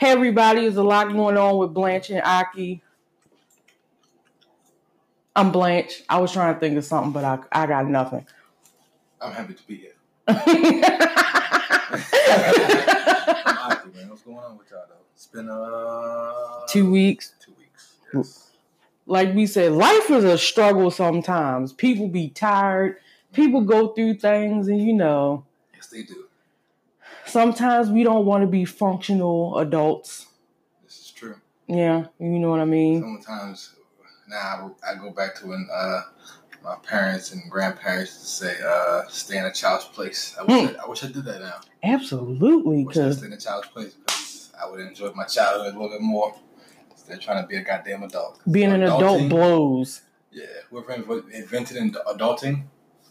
Hey everybody, there's a lot going on with Blanche and Aki. I'm Blanche. I was trying to think of something, but I, I got nothing. I'm happy to be here. Aki, man. What's going on with y'all though? It's been uh Two weeks. two weeks. Yes. Like we said, life is a struggle sometimes. People be tired. People go through things, and you know, Yes, they do. Sometimes we don't want to be functional adults. This is true. Yeah, you know what I mean? Sometimes now I go back to when uh my parents and grandparents to say, uh, stay in a child's place. I wish, I, I wish I did that now. Absolutely, because stayed in a child's place because I would enjoy my childhood a little bit more instead of trying to be a goddamn adult. being an adult blows. Yeah, whoever inv- invented in- adulting,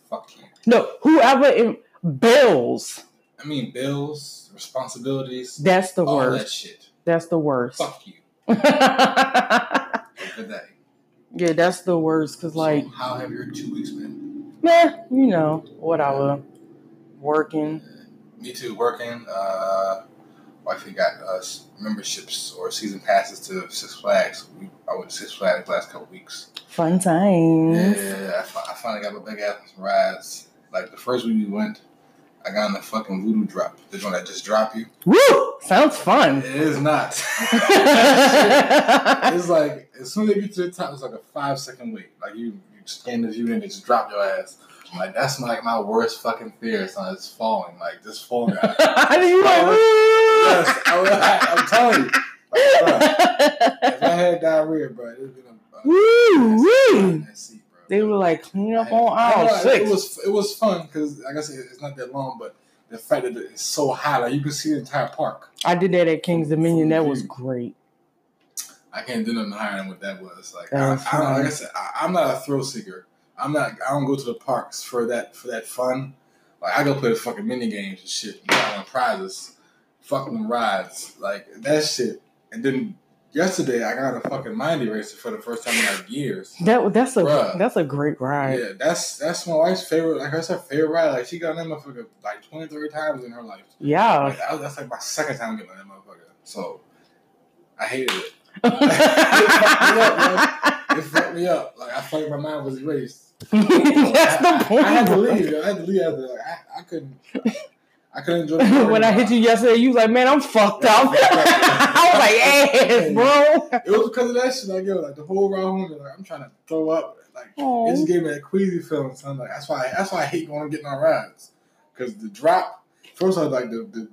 fuck you. No, whoever in bills, I mean, bills, responsibilities, that's the all that worst. shit. That's the worst. Fuck you. yeah, Good day. that's the worst. Cause like, how have your two weeks been? man, you know, what I will. Working. Me too, working. Uh, wifey got us memberships or season passes to Six Flags. We, I went to Six Flags the last couple weeks. Fun times. Yeah, I, I finally got my big ass rides. Like the first week we went, I got on the fucking voodoo drop. The one that just drop you. Woo! Sounds fun. It is not. it's like as soon as they get to the top, it's like a five second wait. Like you, you scan the view and they just drop your ass. Like that's like my worst fucking fear. Son, it's falling. Like just falling. out. you like, yes, I, am telling you. Like, bro, if I had diarrhea, bro, it'd been a Woo, woo. In that seat, bro. They were like clean up I- on I aisle know, It was it was fun because like I said, it's not that long, but the fact that it's so high, like you can see the entire park. I did that at King's Dominion. That was mm-hmm. great. I can't do nothing higher than what that was. Like, That I, was I, don't- like I said, I, I'm not a thrill seeker. I'm not. I don't go to the parks for that for that fun. Like I go play the fucking mini games and shit. And I prizes, fucking rides, like that shit. And then yesterday I got a fucking mind eraser for the first time in like years. That that's a Bruh. that's a great ride. Yeah, that's that's my wife's favorite. Like that's her favorite ride. Like she got on that motherfucker like 23 times in her life. Yeah. Like, that- that's like my second time getting on that motherfucker. So I hated it. It fucked me up. Like I felt like my mind was erased. That's the point. I, I had to leave. I had to leave after. Like, I, I couldn't. I couldn't enjoy. the when I hit you yesterday, you was like, "Man, I'm fucked up." I was like, "Ass, bro." It was because of that shit. Like yo, like the whole ride home, like I'm trying to throw up. Like Aw. it just gave me that queasy feeling. So I'm like, that's why. That's why I hate going and getting on rides. Because the drop. First, I was like the the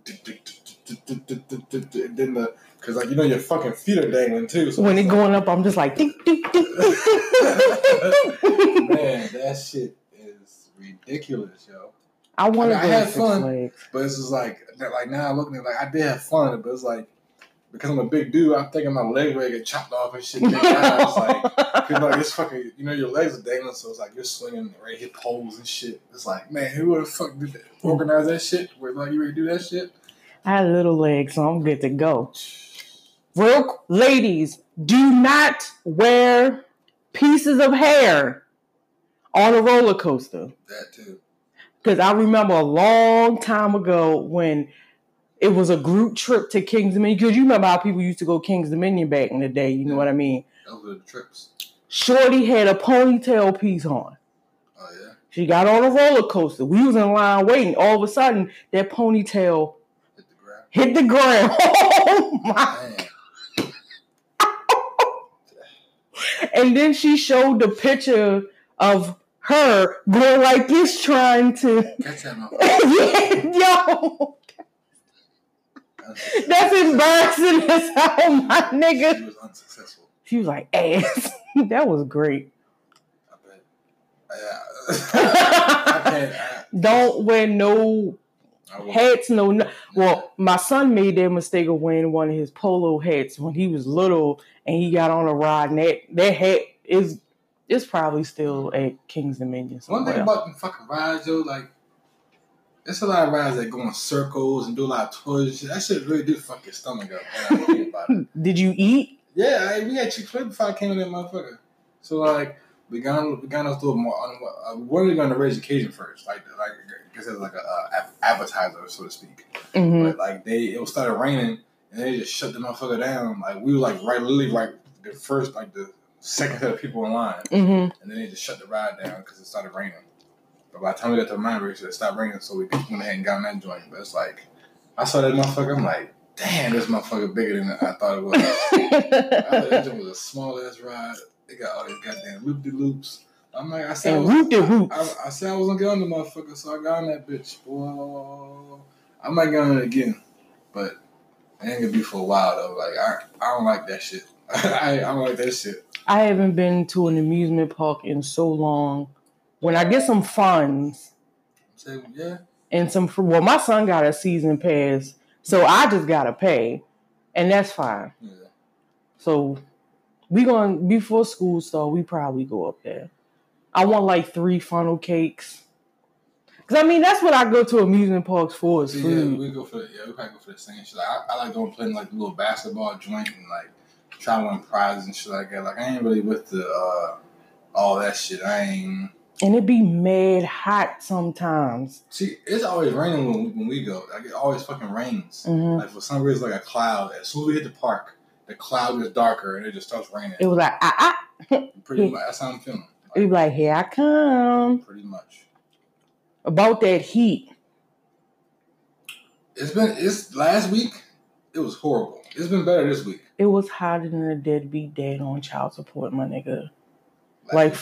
then the because like you know your fucking feet are dangling too. So When it's it like- going up, I'm just like. Man, that shit is ridiculous, yo. I want to I mean, I had fun. Flags. But it's just like, like now I'm looking at it, like I did have fun, but it's like because I'm a big dude, I'm thinking my legs to get chopped off and shit. It's like, cause like it's fucking, you know, your legs are dangling, so it's like you're swinging right hit poles and shit. It's like, man, who the fuck did that? Organize that shit? Where like you ready to do that shit? I had little legs, so I'm good to go. Real ladies, do not wear pieces of hair on a roller coaster. That too. Because I remember a long time ago when it was a group trip to King's Dominion. Because you remember how people used to go King's Dominion back in the day. You know what I mean? Those were the trips. Shorty had a ponytail piece on. Oh yeah. She got on a roller coaster. We was in line waiting. All of a sudden, that ponytail Hit the ground. hit the ground. Oh my! And then she showed the picture of her going like this, trying to. Catch that. Yo, that's embarrassing as hell, my nigga. She was unsuccessful. She was like, ass. that was great. I bet. Yeah. I can't. I, Don't wear no hats, no. no- Well, my son made that mistake of wearing one of his polo hats when he was little, and he got on a ride, and that that hat is is probably still at King's Dominion. One thing about them fucking rides, though, like, there's a lot of rides that go in circles and do a lot of tours shit. That shit really do fuck your stomach up. when I about it. Did you eat? Yeah, I, we had Chick fil A before I came in that motherfucker. So, like, we got we got us through more, uh, we wanted to go on the raise occasion first. Like, like, I guess it was like a uh, ad- advertiser, so to speak. hmm But, like, they, it started raining. and they just shut the motherfucker down. Like we were like right, literally right the first like the second set of people in line, Mm-hmm. and then they just shut the ride down because it started raining. But by the time we got to the Mind Eraser, it stopped raining, so we went ahead and got on that joint. But it's like I saw that motherfucker, I'm like, damn, this motherfucker bigger than I thought it was. I thought that joint was a small ass ride. They got all these goddamn loop de loops. I'm like, I said, I was- whoop. I, I said I wasn't going to motherfucker, so I got on that bitch. Whoa. I might get on it again, but it ain't gonna be for a while though. Like I, I don't like that shit. I, I don't like that shit. I haven't been to an amusement park in so long. When I get some funds Say yeah, and some, well, my son got a season pass, so I just gotta pay, and that's fine. yeah. So we going before school start. We probably go up there. I want like three funnel cakes. Cause I mean that's what I go to amusement parks for is See, yeah, we go for the, yeah, we probably go for the same shit. Like, I, I like going playing like a little basketball joint and like trying to win prizes and shit like that. Like I ain't really with the uh all that shit. I ain't. And it be mad hot sometimes. See, it's always raining when we, when we go. Like it always fucking rains. hmm Like for some reason, like a cloud. As soon as we hit the park, the cloud gets darker and it just starts raining. It was like ah ah. Pretty much. That's how I'm feeling. It be like here I come. Pretty much. About that heat. It's been. It's last week. It was horrible. It's been better this week. It was hotter than a deadbeat dad on child support, my nigga. Last Like week.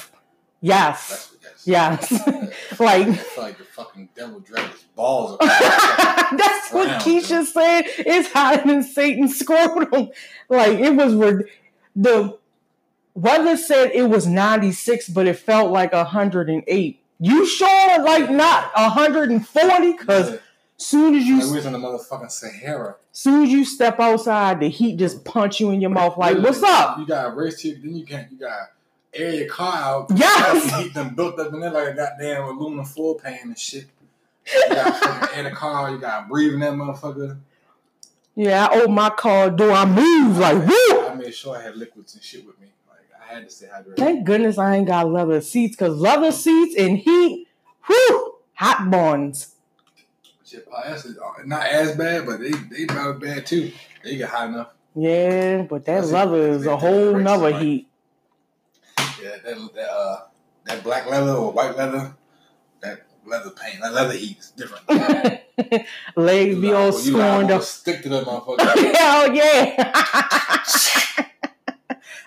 yes, week, yes. yes. like like the fucking devil dragged his balls. Up. That's what Keisha said. It's hotter than Satan's scrotum. Like it was rid- the weather said it was 96, but it felt like 108. You sure like not 140? Cause Yeah. Soon as you Like we was in the motherfucking Sahara. soon as you step outside, the heat just punch you in your mouth. Like, what's up? You got a race to then you can't. You got air your car out. Yes. Heat them built up in there like a goddamn aluminum foil pan and shit. You got air the car. You got breathing that motherfucker. Yeah, I opened my car door. I moved like woo. I made sure I had liquids and shit with me. Like I had to stay hydrated. Thank goodness I ain't got leather seats, cause leather seats and heat, whoo, hot buns. Shit, oh, that's not as bad, but they they about bad too. They get hot enough. Yeah, but that leather is a whole nother like- heat. Yeah, that that uh that black leather or white leather, that leather paint, that leather heat is different. Legs be all scorned up. Stick to that motherfucker. Hell yeah!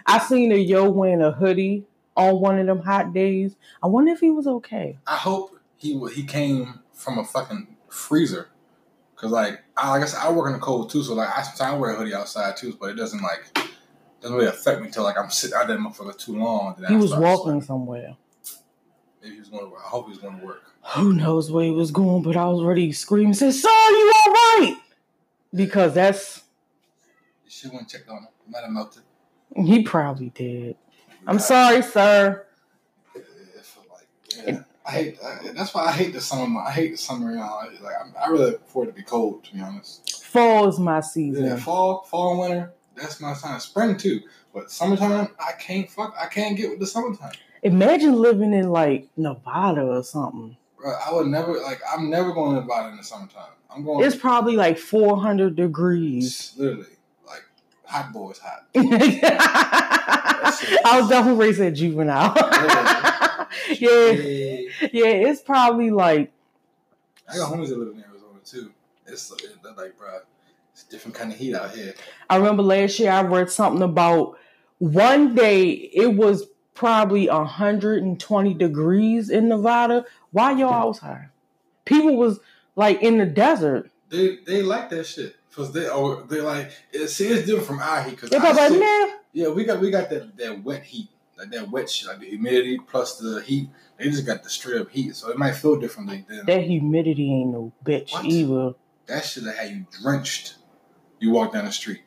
I seen a yo wearing a hoodie on one of them hot days. I wonder if he was okay. I hope he he came from a fucking freezer. Cause like I like I said, I work in the cold too, so like I sometimes wear a hoodie outside too, but it doesn't like doesn't really affect me till like I'm sitting out there motherfucker too long. He I was walking somewhere. Maybe he was going to work. I hope he was going to work. Who knows where he was going, but I was ready to scream and say, Son, you all right? Because that's should went checked on him. He might have melted. he probably did. I'm sorry, sir. Yeah, it like, yeah. I hate. I, that's why I hate the summer. I hate the summer. You know, like I, I really forward to be cold. To be honest. Fall is my season. Yeah, fall, fall, and winter. That's my time. Spring too, but summertime, I can't fuck. I can't get with the summertime. Imagine living in like Nevada or something. Bro, I would never like. I'm never going to Nevada in the summertime. I'm going. It's probably like 400 degrees. literally like hot boys hot. I was definitely raised at juvenile. yeah, yeah, it's probably like I got homies that live in Arizona too. It's it, like, bro, it's a different kind of heat out here. I remember last year I read something about one day it was probably 120 degrees in Nevada. Why y'all outside? People was like in the desert. They they like that shit because they oh they like see it's different from our heat because probably like, man, yeah we got we got that that wet heat like that wet shit like the humidity plus the heat. They just got the straight up heat, so it might feel differently than that humidity ain't no bitch What? either. that shit that had you drenched. You walk down the street.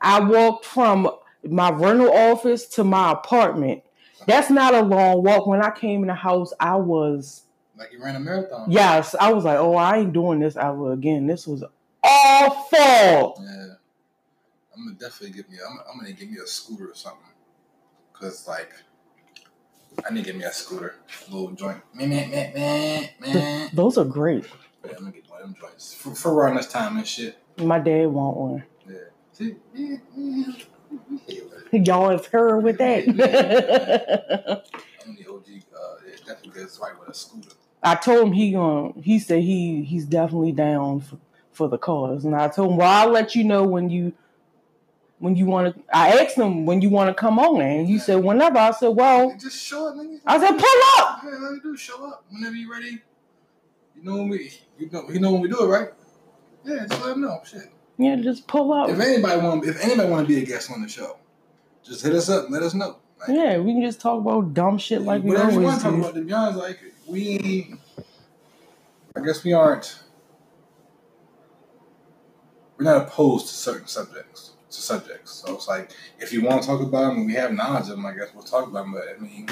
I walked from my rental office to my apartment. That's not a long walk. When I came in the house, I was Like you ran a marathon. yes, I was like, oh, I ain't doing this ever again. This was awful. Yeah. I'm gonna definitely give me. I'm, I'm gonna give me a scooter or something. Cause like, I need to get me a scooter, a little joint. Man, man, man, man, man. Those are great. Yeah, I'm gonna get one of them joints for, for around this time and shit. My dad want one. Yeah. See, yeah, yeah. Y'all is her with that. I'm the OG. Uh, definitely gets right with a scooter. I told him he going he said he he's definitely down for, for the cause. And I told him, Well, I'll let you know when you when you wanna I asked him when you wanna come on and he said whenever. I said, Well, Hey, just show up, nigga. I said, pull up. Yeah, let me do show up whenever you ready. You know when we, you know, you know when we do it, right? Yeah, just let them know. Shit. Yeah, just pull up. If anybody want, if anybody want to be a guest on the show, just hit us up. and Let us know. Like, Yeah, we can just talk about dumb shit like we whatever you always want to talk do. about. To be honest, like we, I guess we aren't. We're not opposed to certain subjects. To subjects, so it's like if you want to talk about them we have knowledge of them, I guess we'll talk about them. But I mean,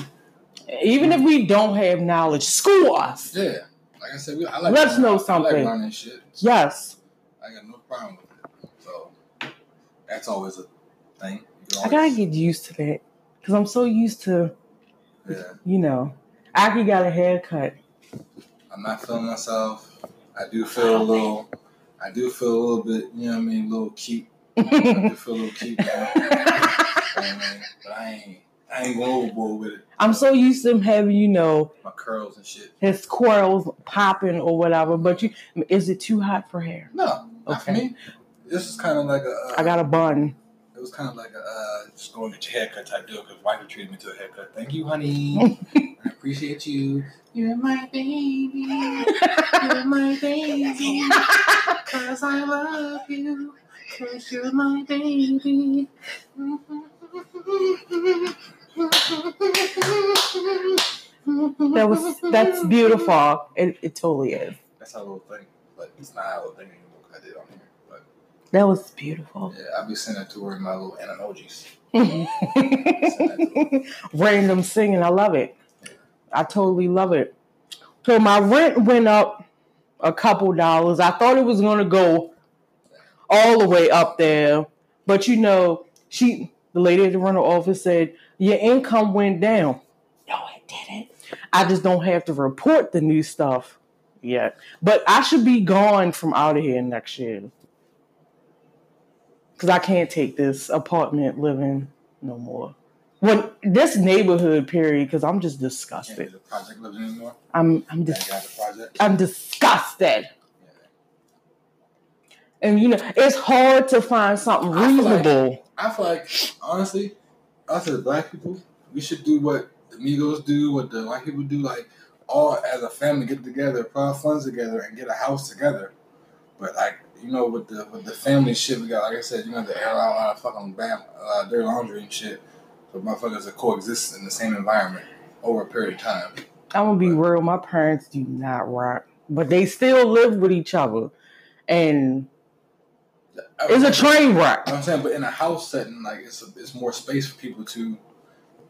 Even if we don't have knowledge, school us. yeah, like I said, we, I like Let us learning- know I like learning shit. Yes. I got no problem with it. So that's always a thing. Can I gotta get used to that. Cause I'm so used to, Yeah, you know, Aki got a haircut. I'm not feeling myself. I do feel a little. I do feel a little bit. You know what I mean? A little cute. I feel a little cute now. You know what I mean? But I ain't. I ain't going overboard with it. I'm so used to him having, you know, My curls and shit. his curls popping or whatever. But you, is it too hot for hair? No, not for Okay. me. This is kind of like a. Uh, I got a bun. It was kind of like a uh, just going to get your haircut type deal because wife treated me to a haircut. Thank you, honey. I appreciate you. You're my baby. You're my baby. Cause I love you. Cause you're my baby. That was that's beautiful. It, it totally is. That's our little thing. But it's not our little thing anymore 'cause I did it on here. But That was beautiful. yeah, I'll be sending it to her in my little emojis. Random singing, I love it. I totally love it. So my rent went up a couple dollars. I thought it was gonna go all the way up there, but you know, she, the lady at the rental office said your income went down. No, it didn't. I just don't have to report the new stuff yet. But I should be gone from out of here next year. Cause I can't take this apartment living no more. When this neighborhood period, because I'm just disgusted. do the project living anymore. I'm I'm That just got the project. I'm disgusted. And you know, it's hard to find something I feel like- reasonable. I feel like honestly, us as black people, we should do what the Migos do, what the white people do, like all as a family get together, put our funds together, and get a house together. But like you know, with the with the family shit, we got like I said, you know, the air out a lot of fucking bad, uh, dirty laundry and shit. So motherfuckers that coexist in the same environment over a period of time. I'm gonna be real. My parents do not rock, but they still live with each other, and it's a train wreck. I'm saying, but in a house setting, like it's a, it's more space for people to, you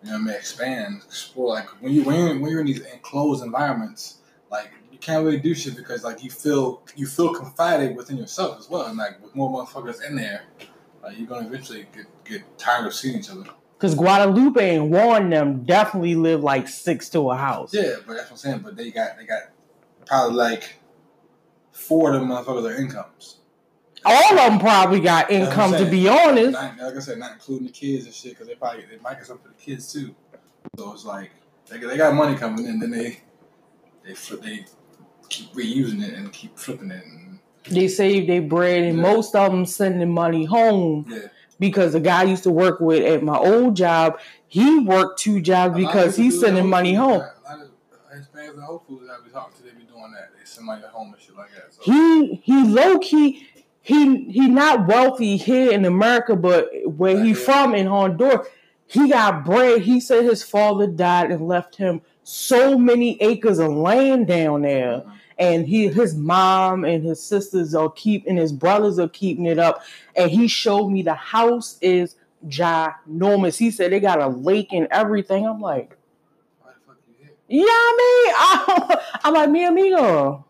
know, I mean, expand, explore. Like when you when you're, when you're in these enclosed environments, like you can't really do shit because like you feel you feel confided within yourself as well, and like with more motherfuckers in there, like you're gonna eventually get get tired of seeing each other. Because Guadalupe and Warren them definitely live like six to a house. Yeah, but that's what I'm saying. But they got they got probably like four of them motherfuckers are incomes. All of them probably got income to be honest. Not, like I said, not including the kids and shit, because they probably they might get something for the kids too. So it's like they, they got money coming in, then they they flip, they keep reusing it and keep flipping it. And, They save their bread, and Yeah. most of them sending money home yeah, because the guy I used to work with at my old job, he worked two jobs A lot of because he's sending money home. A lot of Hispanics and Whole Foods that we talk to, they be doing that. They send money home and shit like that. So He he low key he he not wealthy here in America, but where he Yeah. from in Honduras, he got bread. He said his father died and left him so many acres of land down there. Mhm. and he his mom and his sisters are keeping his brothers are keeping it up and he showed me the house is ginormous he said they got a lake and everything i'm like why the fuck you here? yeah i mean i'm like mi amigo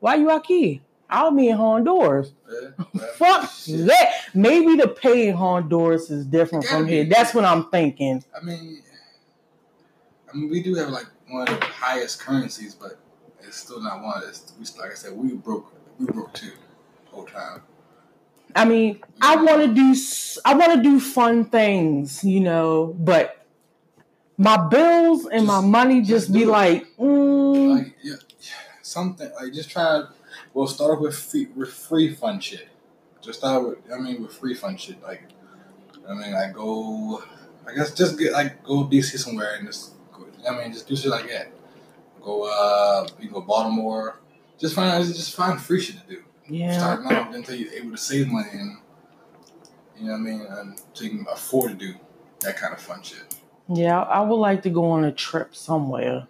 why you aquí i'll be in honduras Yeah, fuck shit. that maybe the pay in honduras is different from be. here that's what i'm thinking I mean, I mean, we do have like one of the highest currencies, but it's still not one of this. We, like I said, we broke, we broke two whole time. I mean, I want to do I want to do fun things, you know, but my bills and my money just just be it. like, mm, Like yeah, something like just try. We'll start off with free, with free fun shit. Just start with I mean with free fun shit. Like I mean I go. I guess just get like go DC somewhere and just. Go, I mean just do shit like that. Go uh you go Baltimore. Just find just find free shit to do. yeah. Starting off until you're able to save money and you know what I mean so you can afford to do that kind of fun shit. Yeah, I would like to go on a trip somewhere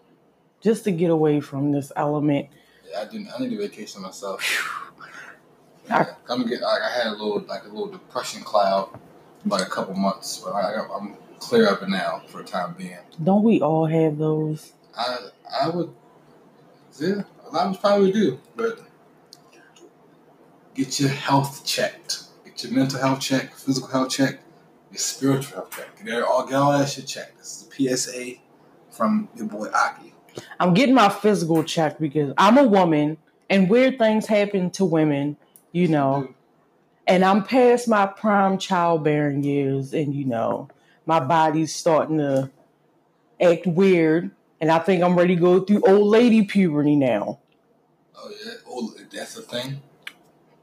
just to get away from this element. I didn't. I need a vacation myself. I- Yeah, I'm get. Like, I had a little like a little depression cloud, about a couple months, but I, I- I'm clear of it now for the time being. Don't we all have those? I I would. Yeah, a lot of us probably do, but get your health checked. Get your mental health checked, physical health checked, your spiritual health checked. Get all get all that shit checked. This is a PSA from your boy Aki. I'm getting my physical checked because I'm a woman and weird things happen to women, you know. and I'm past my prime childbearing years, and you know, my body's starting to act weird, and I think I'm ready to go through old lady puberty now. Oh yeah, oh that's a thing.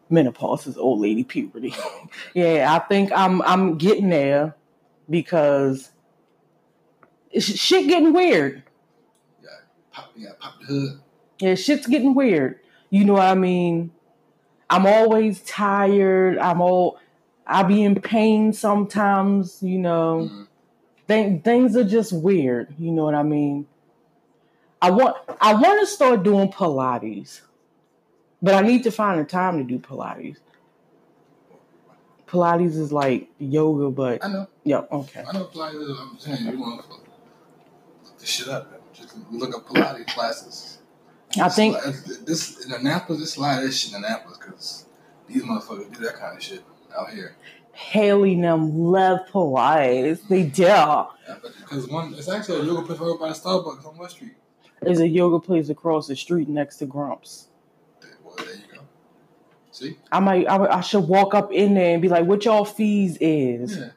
Menopause is old lady puberty. Oh, okay. Yeah, I think I'm I'm getting there because shit getting weird. Pop, you got pop the hood. Yeah, shit's getting weird. You know what I mean? I'm always tired. I'm all I be in pain sometimes, you know. Mhm. Th- things are just weird, you know what I mean? I want I want to start doing Pilates. But I need to find a time to do Pilates. Pilates is like yoga, but I know. yeah, okay. I know Pilates. I'm saying you want to this shit up. Look up Pilates classes. I think This- this in Annapolis. This a lot of this shit in Annapolis because these motherfuckers do that kind of shit out here. Haley them love Pilates. They do. Because one, it's actually a yoga place right by the Starbucks on West Street. There's a yoga place across the street next to Grumps. Well, there you go. See? I might, I, I should walk up in there and be like, "What y'all fees is?" Yeah.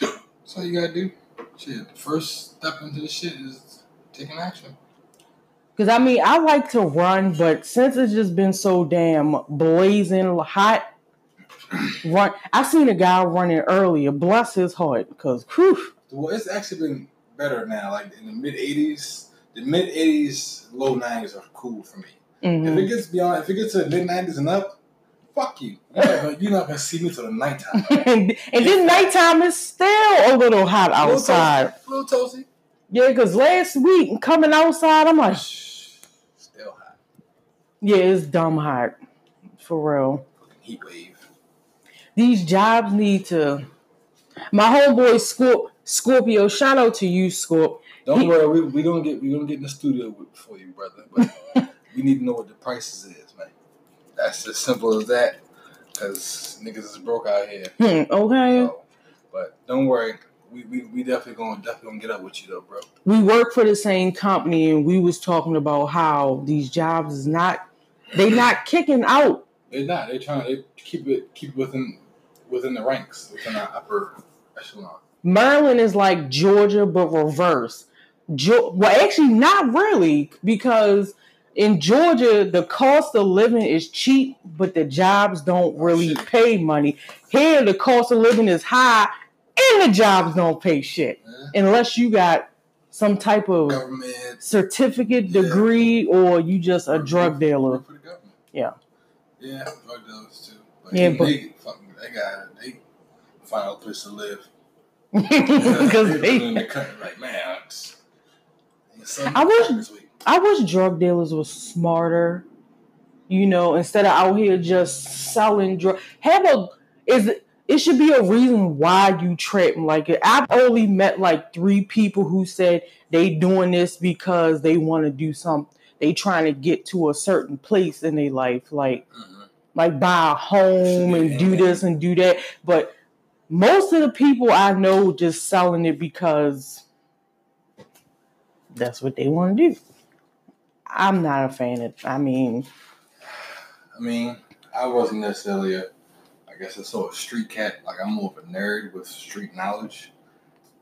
That's all you gotta do. Shit. The first step into the shit is taking action. Because I mean, I like to run, but since it's just been so damn blazing hot, run. I seen a guy running earlier. Bless his heart, because whew, Well, it's actually been better now. Like in the mid '80s, the mid '80s, low '90s are cool for me. If mhm. it gets beyond, if it gets to the mid '90s and up, fuck you. You're not gonna, you're not gonna see me till the nighttime. and, and then nighttime is still a little hot outside. A Little toasty. Yeah, because last week coming outside, I'm like, Still hot. yeah, it's dumb hot, for real. Fucking heat wave. these jobs need to. My homeboy Scorp, Scorpio, shout out to you, Scorp. Don't He- worry, we we gonna get we gonna get in the studio for you, brother. But we need to know what the prices is, man. That's as simple as that. Cause niggas is broke out here. Hmm, okay, So, but don't worry, we, we, we definitely gonna definitely gonna get up with you though, bro. we work for the same company, and we was talking about how these jobs is not they not kicking out. They're not. They're trying to keep it keep it within within the ranks, within our upper echelon. Maryland is like Georgia, but reverse. Jo- well, actually, not really, because in Georgia, the cost of living is cheap, but the jobs don't really pay money. Here, the cost of living is high, and the jobs don't pay shit Yeah. unless you got some type of Government certificate, Yeah. degree, or you just a drug dealer. Yeah. Yeah, drug dealers too. Yeah, even but- they fucking they got they find a place to live. Because they in the they, country like man. I wish- I wish drug dealers were smarter. You know, instead of out here just selling drug, have a is it should be a reason why you trap like it. I've only met like three people who said they doing this because they want to do something. They trying to get to a certain place in their life, like Mhm. like buy a home and do this and do that. But most of the people I know just selling it because that's what they want to do. I'm not a fan of. I mean, I mean, I wasn't necessarily a, guess it's so a street cat. Like I'm more of a nerd with street knowledge.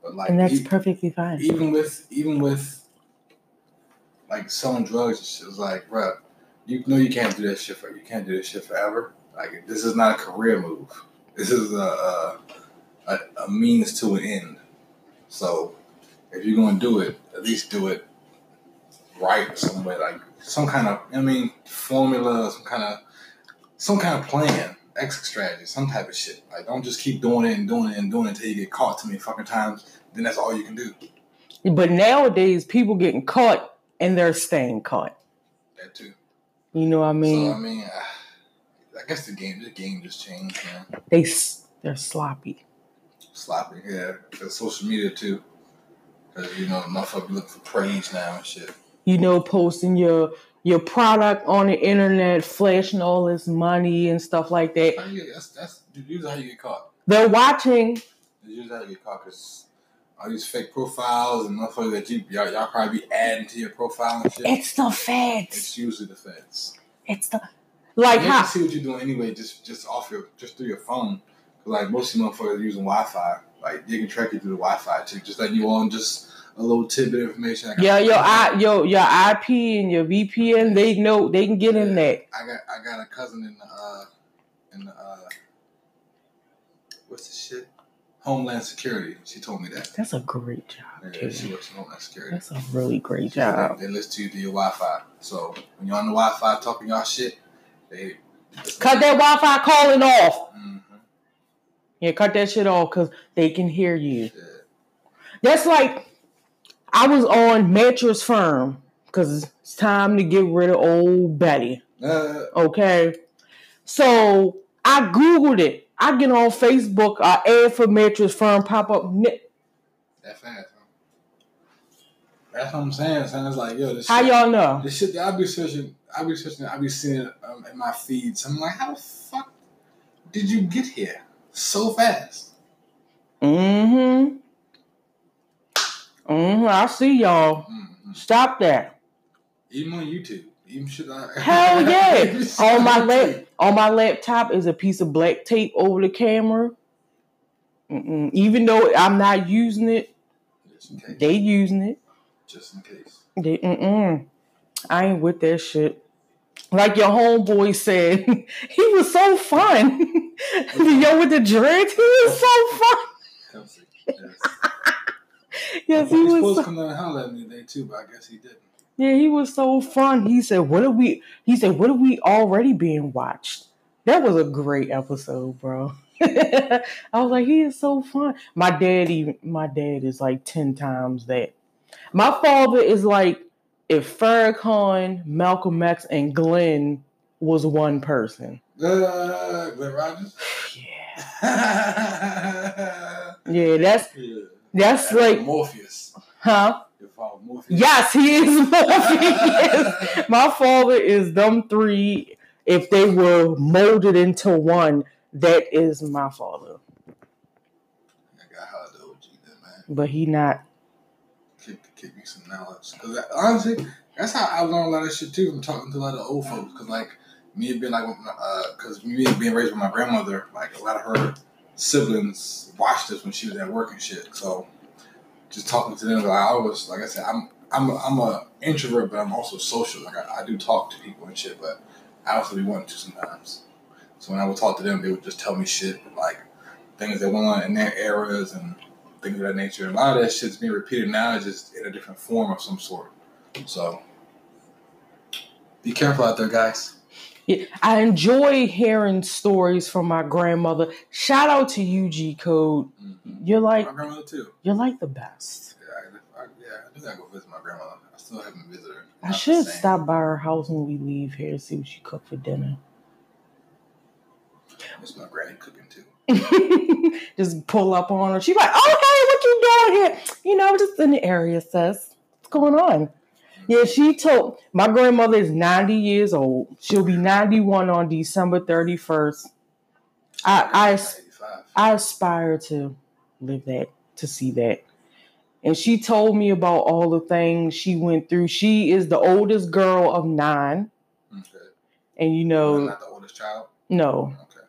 But like and that's e- perfectly fine. even with even with like selling drugs, it's like, bro, you know you can't do that shit for you can't do this shit forever. Like this is not a career move. This is a a, a, a means to an end. So if you're gonna do it, at least do it right some way, like some kind of I mean formula, some kind of some kind of plan, exit strategy, some type of shit. Like don't just keep doing it and doing it and doing it until you get caught too many fucking times. Then that's all you can do. But nowadays, people getting caught and they're staying caught. That too. You know what I mean? so I mean, I guess the game, the game just changed, man. They they're sloppy. Sloppy, yeah. The social media too, because you know, motherfuckers look for praise now and shit. You know, posting your your product on the internet, flashing all this money and stuff like that. You that's that's usually how you get caught. They're watching. Usually how you get caught because all these fake profiles and motherfuckers that you y'all, y'all probably be adding to your profile and shit. It's the feds. It's usually the feds. It's the like can how see what you're doing anyway, just just off your just through your phone. Cause like most of you motherfuckers are using Wi-Fi. Like they can track you through the Wi-Fi too. Just letting you on just a little tidbit of information. Like, yeah, your I your your IP and your VPN, they know they can get in that. I got I got a cousin in the uh in the uh what's the shit? Homeland Security. She told me that. That's a great job, Yeah, she works in Homeland Security. That's a really great So job. They, they listen to you through your Wi-Fi. So when you're on the Wi-Fi talking y'all shit, they Cut that Wi-Fi calling off. Mhm. Yeah, cut that shit off because they can hear you. Yeah. That's like I was on Mattress Firm because it's time to get rid of old Betty. Uh, Okay, so I googled it. I get on Facebook, I ad for Mattress Firm pop up. That fast. Huh? That's what I'm saying. Son. It's like yo, this How shit, y'all know? the shit that I be searching, I be searching, I be seeing it um, in my feeds. I'm like, how the fuck did you get here so fast? Mm-hmm. Mm-hmm. I see y'all. hmm Stop that. Even on YouTube, even shit. I, Hell yeah. On my lap, on my laptop is a piece of black tape over the camera. Mm-mm. Even though I'm not using it, Just in case. they using it. Just in case. They, mm-mm. I ain't with that shit. Like your homeboy said, he was so fun. the yo with the dreads, he was so fun. Yes. He He was was. supposed So, to come down and holler at me today too, but I guess he didn't. yeah, he was so fun. He said, "What are we?" He said, "What are we already being watched?" That was a great episode, bro. I was like, he is so fun. My dad, even my dad is like ten times that. My father is like if Farrakhan, Malcolm X, and Glenn was one person. Uh, Glenn Rogers. Yeah, yeah. yeah, that's that's like, Morpheus. huh? Your father Morpheus. Yes, he is Morpheus. My father is them three. If they were molded into one, that is my father. I got how the OG then, man. But he not. Kick, kick me some knowledge. Because honestly, that's how I learned a lot of shit too from talking to a lot of old folks. Because like me being like, because uh, me being raised with my grandmother, like a lot of her siblings watched us when she was at work and shit. So just talking to them, like I was, like I said, I'm I'm a, I'm a introvert, but I'm also social. Like I, I do talk to people and shit, but I also be wanting to sometimes. So when I would talk to them, they would just tell me shit like things that went on in their eras and things of that nature. And a lot of that shit's being repeated now, just in a different form of some sort. So be careful out there, guys. Yeah, I enjoy hearing stories from my grandmother. Shout out to UG Code. Mm-hmm. You're like my grandmother too. you're like the best. Yeah, I, I, yeah, I do gotta go visit my grandmother. I still haven't visited her. I Not should stop by her house when we leave here and see what she cooked for dinner. Miss my granny cooking too. just pull up on her. She's like, "Oh, hey, what you doing here? You know, just in the area, sis. What's going on?" Yeah, she told my grandmother is ninety years old. She'll be ninety one on December thirty first. I, I I aspire to live that, to see that. And she told me about all the things she went through. She is the oldest girl of nine, Okay. and you know, not the oldest child. no, Okay.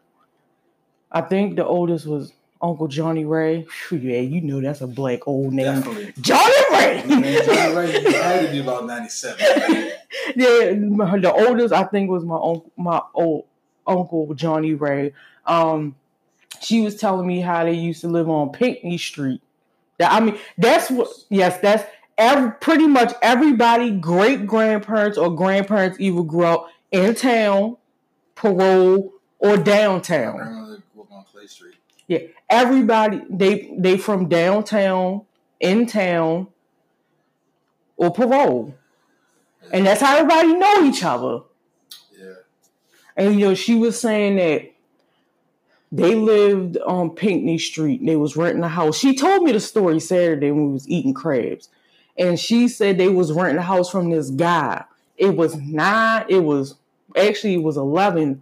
I think the oldest was Uncle Johnny Ray. Yeah, you know that's a black old name. Definitely. Johnny Ray. Man, Ray, had to be about 97. yeah, my- the oldest I think was my uncle, my old uncle Johnny Ray. Um, she was telling me how they used to live on Pinkney Street. That I mean, that's what. Yes, that's every, pretty much everybody. Great grandparents or grandparents either grew up in town, parole, or downtown. on Clay Street. Everybody they they from downtown, in town, or parole, and that's how everybody know each other. Yeah. And you know, she was saying that they lived on Pinkney Street. They was renting a house. She told me the story Saturday when we was eating crabs. And she said they was renting a house from this guy. It was nine, it was actually it was eleven,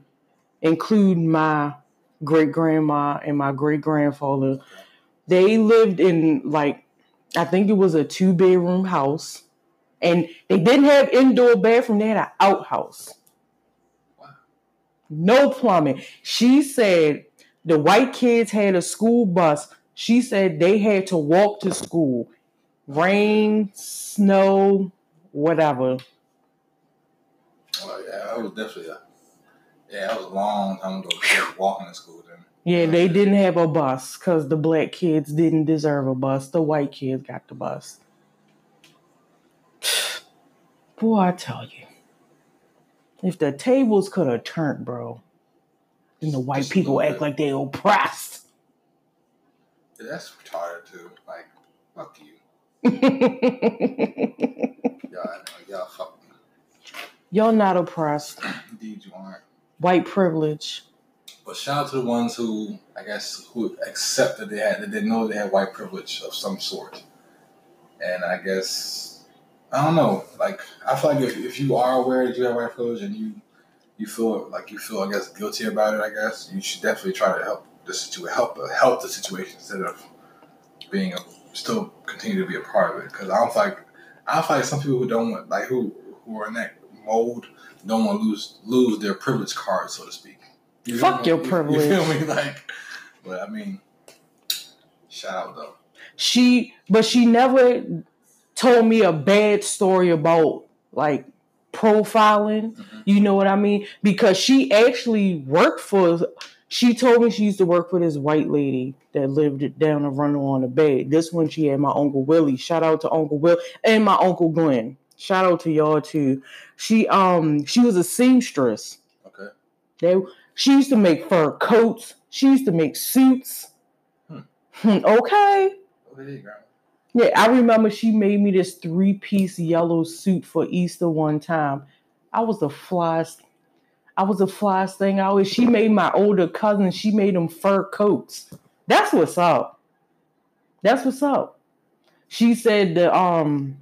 including my great grandma and my great grandfather. They lived in like I think it was a two bedroom house. And they didn't have indoor bathroom, they had an outhouse. Wow. No plumbing. She said the white kids had a school bus. She said they had to walk to school. Rain, snow, whatever. Oh, yeah, that was definitely a, yeah, that was a long time ago. Walking to school then. Yeah, they didn't have a bus because the black kids didn't deserve a bus. The white kids got the bus. Boy, I tell you. If the tables could have turned, bro, then the white Just people act bit. like they oppressed. Yeah, that's retarded too. Like, fuck you. Y'all, y'all fuck me. Y'all not oppressed. Indeed, you aren't. White privilege. But shout out to the ones who, I guess, who accepted they had, that didn't know they had white privilege of some sort. And I guess, I don't know. Like, I feel like if, if you are aware that you have white privilege and you you feel like you feel, I guess, guilty about it, I guess you should definitely try to help the situation, help help the situation instead of being a still continue to be a part of it. Because I don't feel like I feel like some people who don't want like who who are in that mold don't want to lose lose their privilege card, so to speak. You Fuck your me? privilege. You feel me? Like, but I mean, shout out though. she but she never told me a bad story about like profiling Mhm. you know what i mean? Because she actually worked for she told me she used to work for this white lady that lived down the run on the bay this one she had my uncle willie. Shout out to uncle will and my uncle glenn. Shout out to y'all too. She um she was a seamstress. Okay. they she used to make fur coats. She used to make suits. Hmm. Hmm, okay. Okay, grandma. Yeah, I remember she made me this three piece yellow suit for Easter one time. I was the flyest. I was the flyest thing. I always. She made my older cousin. She made them fur coats. That's what's up. That's what's up. She said the um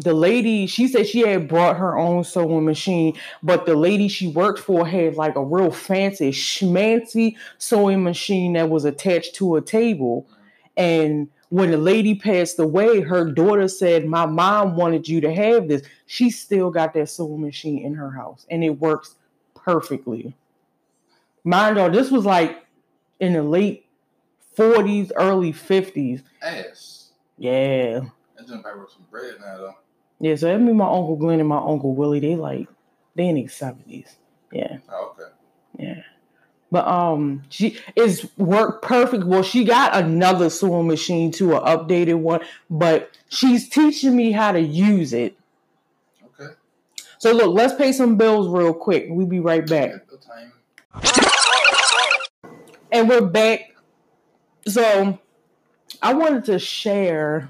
the lady. She said she had brought her own sewing machine, but the lady she worked for had like a real fancy schmancy sewing machine that was attached to a table, and when the lady passed away, her daughter said, My mom wanted you to have this. She still got that sewing machine in her house and it works perfectly. Mind you, this was like in the late 40s, early 50s. Ass. Yeah. That's probably worth some bread now though. Yeah, so that mean my Uncle Glenn and my Uncle Willie, they like, they in their 70s. Yeah. Oh, okay. Yeah. But um she is work perfect. Well, she got another sewing machine to an updated one, but she's teaching me how to use it. Okay. So look, let's pay some bills real quick. We'll be right back. Time. And we're back. So I wanted to share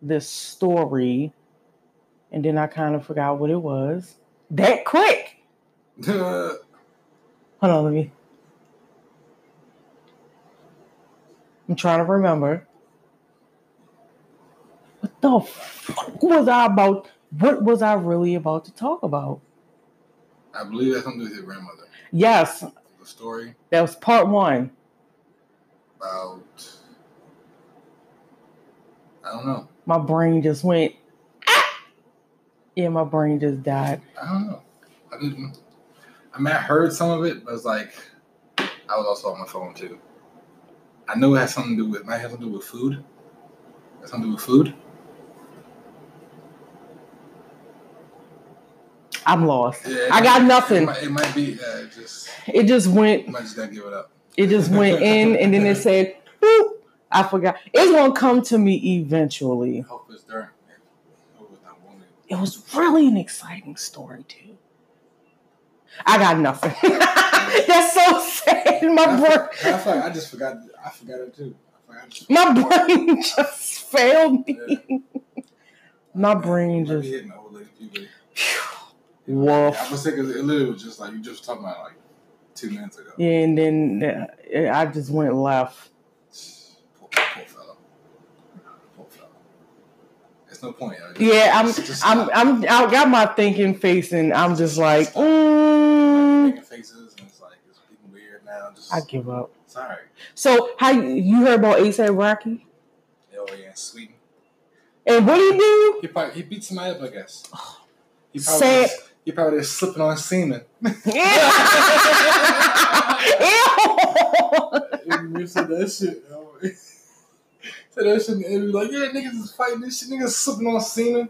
this story, and then I kind of forgot what it was. That quick. Hold on, let me. I'm trying to remember. What the fuck was I about? What was I really about to talk about? I believe that's something to do with your grandmother. Yes, The story that was part one. about I don't know. My brain just went. "Ah!" Yeah, my brain just died. I don't know. I didn't. I mean, I heard some of it, but it's like I was also on my phone too. I know it has something to do with might have something to do with food. It had something to do with food. I'm lost. Yeah, I got might- nothing. It might, it might be. Uh, just. It just went. You might just gotta give it up. It just went in, and then it said, "Boop." I forgot. It's gonna come to me eventually. Hope it's during. Hope it's not. It was really an exciting story too. I got nothing. That's so sad. My I, brain, for- I, forgot- I just forgot. I forgot it too. I forgot it. my brain just failed me. My brain just. hitting the old lady. Woof. I was thinking it literally was just like you just talking about like two minutes ago. Yeah, and then uh, I just went left. Poor, poor fellow. Poor fellow. There's no point. Yeah, I'm, Just- just I'm. I'm, I got my thinking face, and I'm just like, mm, making faces and it's like it's getting weird now. Just I give up. Sorry. So, how you- you heard about ASAP Rocky? Oh yeah, Sweden. And what do he do? He probably he beat somebody up, I guess. He probably Sad. just, he probably just slipping on semen. Ew. you said that shit. said that shit, and was like, "Yeah, niggas is fighting this shit. Niggas slipping on semen."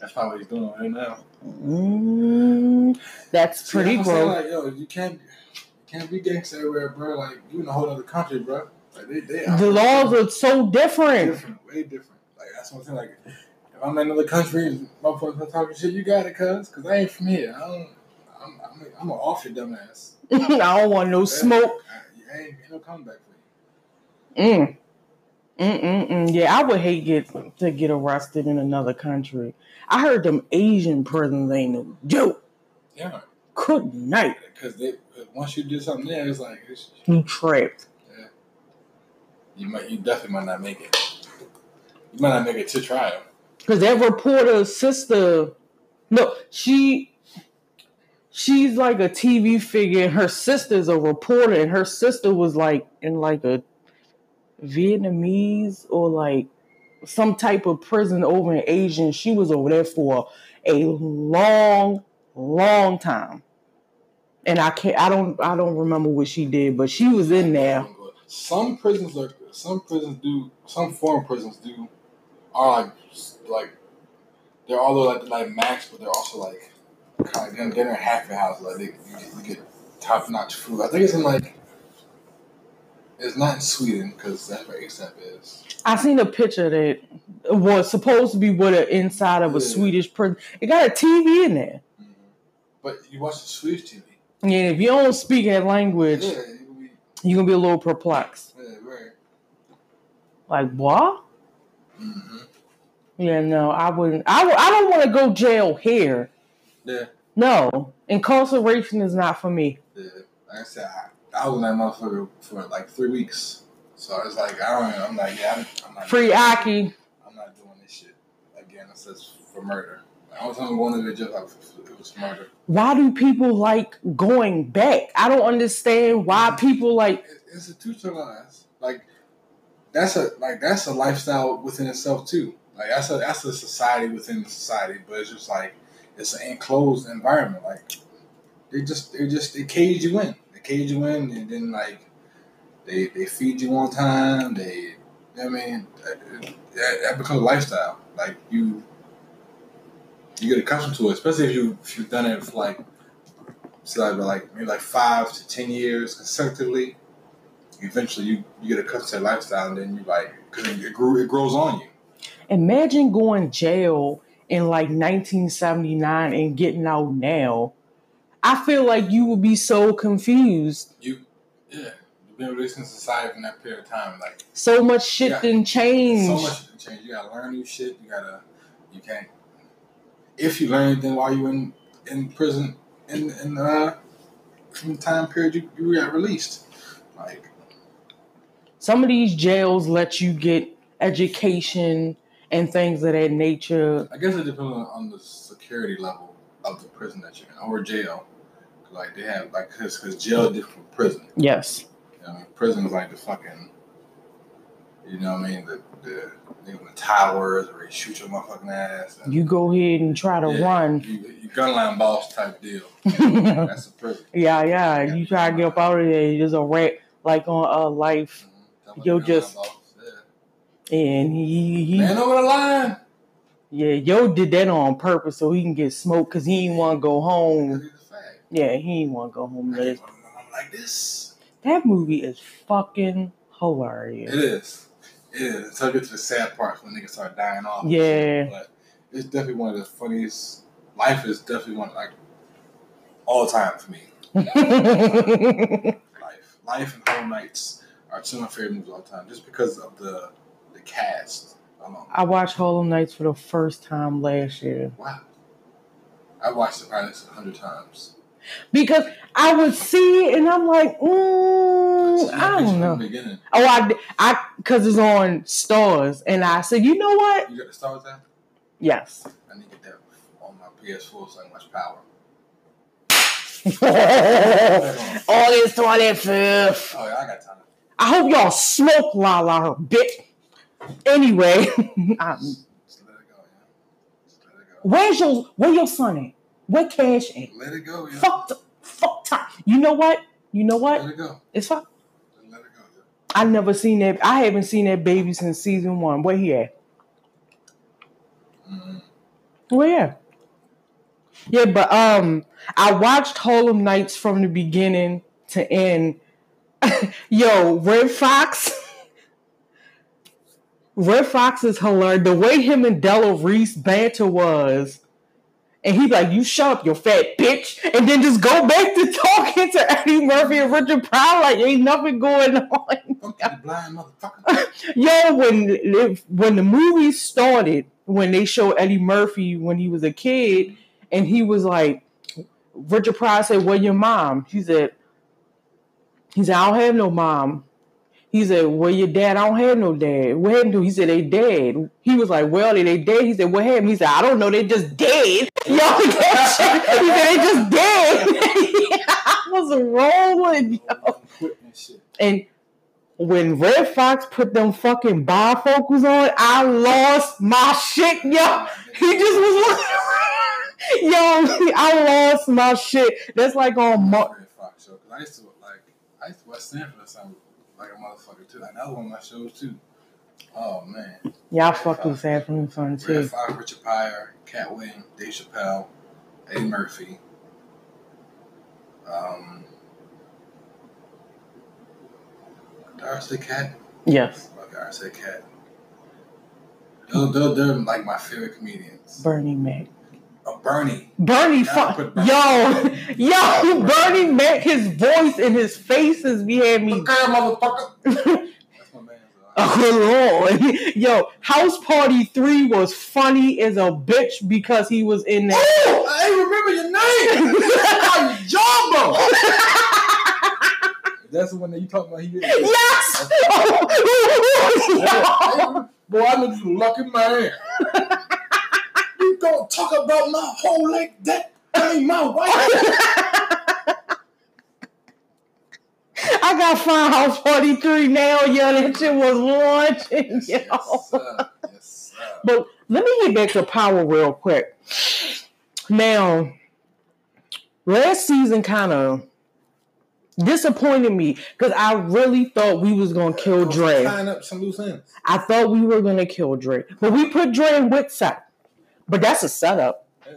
That's probably what he's doing right now. Mm, that's pretty I'm gross. Like, yo, you can't, you can't be gangster everywhere, bro. Like, you in a whole other country, bro. Like, they, they The laws are so different. different, way different. Like, that's what I'm saying. Like, if I'm in another country, and motherfuckers are talking shit, you got it, cuz. Because I ain't from here. I don't, I'm, I'm, I'm gonna off your dumb ass. I don't want no smoke. I, I ain't, ain't no comeback for you. Mm. Mm-mm-mm. Yeah, I would hate get to get arrested in another country. I heard them Asian prisons ain't no joke. Yeah. Good night. Because they, once you do something there, it's like, it's, You trapped. you might, you definitely might not make it. You might not make it to trial. Because that reporter's sister, no, she, she's like a TV figure, and her sister's a reporter, and her sister was like in like a Vietnamese or like some type of prison over in Asia. and She was over there for a long, long time, and I can't, I don't, I don't remember what she did, but she was in there. Some prisons are, some prisons do, some foreign prisons do, are like, like, they're all like, like max, but they're also like, kind of, they're, in halfway house. Like, they, you, get, you get top notch food. I think it's in like, it's not in Sweden because that's where ASAP is. I seen a picture that was supposed to be what an inside of a Yeah. Swedish prison. It got a TV in there. But you watch the Swedish TV. And if you don't speak that language, Yeah, you can be, you're gonna be a little perplexed. yeah, right. Like what? Mm-hmm. Yeah, no, I wouldn't. I, w- I don't want to go jail here. Yeah, No, incarceration is not for me. yeah. Like I said, I, I was in that motherfucker for like three weeks. So it's like I don't. Know, I'm like, yeah, I'm, I'm not. Free Aki. I'm not doing this shit again. It says for murder. I was only going to the jail. It was murder. Why do people like going back? I don't understand why people like. It- institutionalized. Like that's a like that's a lifestyle within itself too. Like that's a that's a society within the society. But it's just like it's an enclosed environment. Like they just they just they cage you in. They cage you in, and then like they they feed you on time. They I mean that, that becomes a lifestyle. Like you you get accustomed to it, especially if you if you've done it for like so like, like maybe like five to ten years consecutively. Eventually, you, you get accustomed to that lifestyle, and then you like because it, grew, it grows on you. Imagine going jail in like 1979 and getting out now. I feel like you would be so confused. You, yeah, you've been released in society in that period of time. Like So much shit Yeah. didn't change. so much can change. You gotta learn new shit. You gotta, you can't. If you learn anything while you in in prison, in in uh, from the time period you, you got released, like Some of these jails let you get education and things of that nature. I guess it depends on, on the security level of the prison that you're in or jail. Like they have like because jail is different from prison. Yes. You know, what I mean, prison is like the fucking You know what I mean? The the the, the towers where he shoot your motherfucking ass. And, You go ahead and try to Yeah. run. You, you gunline boss type deal. That's a privilege. yeah, yeah. You try to get up out of there. There's a rat like on uh, life, Mhm. Yo, Gunline just- boss, yeah. and he he Man over the line. yeah. Yo did that on purpose so he can get smoked because he didn't want to go home. A. Yeah, he didn't want to go home. That, can't remember I'm like this. that movie is fucking hilarious. It is. Is. Until I get to the sad parts when niggas start dying off. Yeah. But it's definitely one of the funniest. Life is definitely one like all time for me. Life, Life, and Harlem Nights are two of my favorite movies of all time, just because of the the cast alone. I watched Harlem Nights for the first time last year Wow. I watched The probably a hundred times. Because I would see it and I'm like, mm, I don't know. From the beginning. Oh, I, I, because it's on Starz, and I said, you know what? You got the Star Wars app? Yes. I need to get that on my PS4 so I can watch Power. August twenty fifth. Oh yeah, I got time. I hope y'all smoke Lala her bitch. Anyway, I- Just let it go, yeah. Just let it go. where's your where your son at? Where Cash at? Let it go, yeah. Fuck, the, fuck time. You know what? You know what? Let it go. It's fine. Let it go. Yeah. I never seen that. I haven't seen that baby since season one. Where he at? Mhm. Where he at? Yeah, but um, I watched Harlem Nights from the beginning to end. Yo, Redd Foxx. Redd Foxx is hilarious. The way him and Della Reese banter was. And he'd be like, you shut up, you fat bitch. And then just go back to talking to Eddie Murphy and Richard Pryor like ain't nothing going on. Blind motherfucker. Yo, when when the movie started, when they showed Eddie Murphy when he was a kid, and he was like, Richard Pryor said, "Where your mom?" He said, "He said I don't have no mom." He said, "Where your dad? I don't have no dad. What happened to?" He said, "They dead." He was like, "Well, they dead." He said, "What happened?" He said, "I don't know. They just dead." Yo, that. He said, "They just dead." I was rolling, yo. And when Redd Foxx put them fucking bifocals on, I lost my shit, yo. He just was like, yo, I lost my shit. That's like on Mar- Redd Foxx show. 'Cause I used to like I used to watch Sanford or something like a motherfucker too. Like that was one of my shows too. Oh man. Yeah, I fuck with Sam from the Fun Red too. Foxx, Richard Pryor, Katt Williams, Dave Chappelle, Eddie Murphy. Um did I say Katt? Yes, Okay, I said Katt. They're, they're, they're like my favorite comedians. Bernie Mac. Bernie. Bernie, fuck, Bernie. yo, yo, Bernie Mac, his voice and his faces be had me. Okay, motherfucker. That's my man. Oh Lord, yo, House Party Three was funny as a bitch because he was in there. Oh, I ain't remember your name. Jumbo. That's the one that you talking about. He Yes. Boy, I know you lucky man. Gonna talk about my whole like that? I mean, my wife. I got Fine House Party Three now, yo. That shit was launching, yo. Yes, sir. Yes, sir. But let me get back to Power real quick. Now, last season kind of disappointed me because I really thought we was gonna kill Dre. Tying up some loose ends. I thought we were gonna kill Dre, but we put Dre in Woodside. But that's a setup Yeah,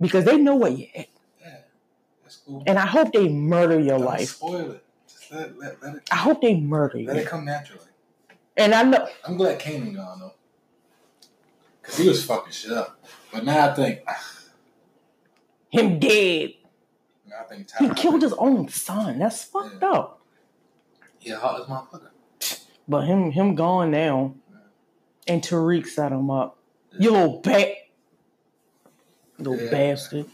because they know where you're at, yeah. That's cool. and I hope they murder your Don't life. Spoil it. Just let, let, let it. I hope they murder you. Let it come naturally. And I know I'm glad Kanan gone though, cause he was fucking shit up. But now I think, him dead. now I think He Tyler- killed his own son. That's fucked Yeah. up. Yeah, hot as motherfucker. But him him gone now, and Tariq set him up. You little bat, little Yeah. bastard.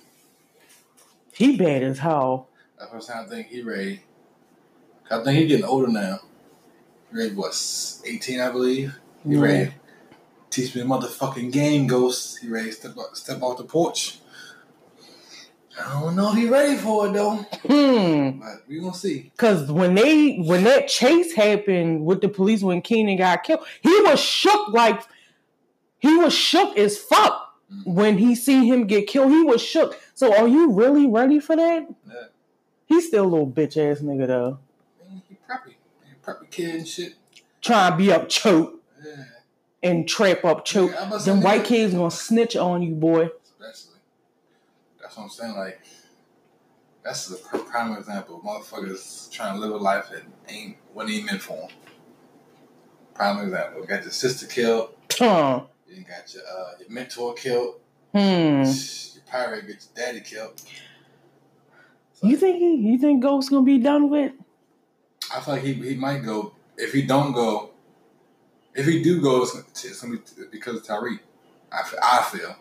He bad as hell. That's what I think he ready. I think he getting older now. He ready what, 18 I believe? He Yeah. ready. Teach me a motherfucking game, Ghost. He ready to step, up, step off the porch. I don't know if he ready for it though. Hmm. But we gonna see. Cause when they when that chase happened with the police when Kanan got killed, he was shook like he was shook as fuck. Mm. when he see him get killed. He was shook. So are you really ready for that? Yeah. He's still a little bitch ass nigga though. He preppy. He preppy kid and shit. Trying to be up choke Yeah. and trap up choke. Yeah, I'm about to say, Them white nigga- kids gonna snitch on you, boy. Especially. That's what I'm saying. Like, that's the prime example. Motherfuckers trying to live a life that ain't what ain't meant for them. Prime example. Got your sister killed. Huh. You got your uh, your mentor killed. Hmm. Your pirate gets your daddy killed. You think he, you think Ghost gonna be done with? I feel like he, he might go. If he don't go, if he do go, it's, it's gonna be because of Tariq. I, I feel.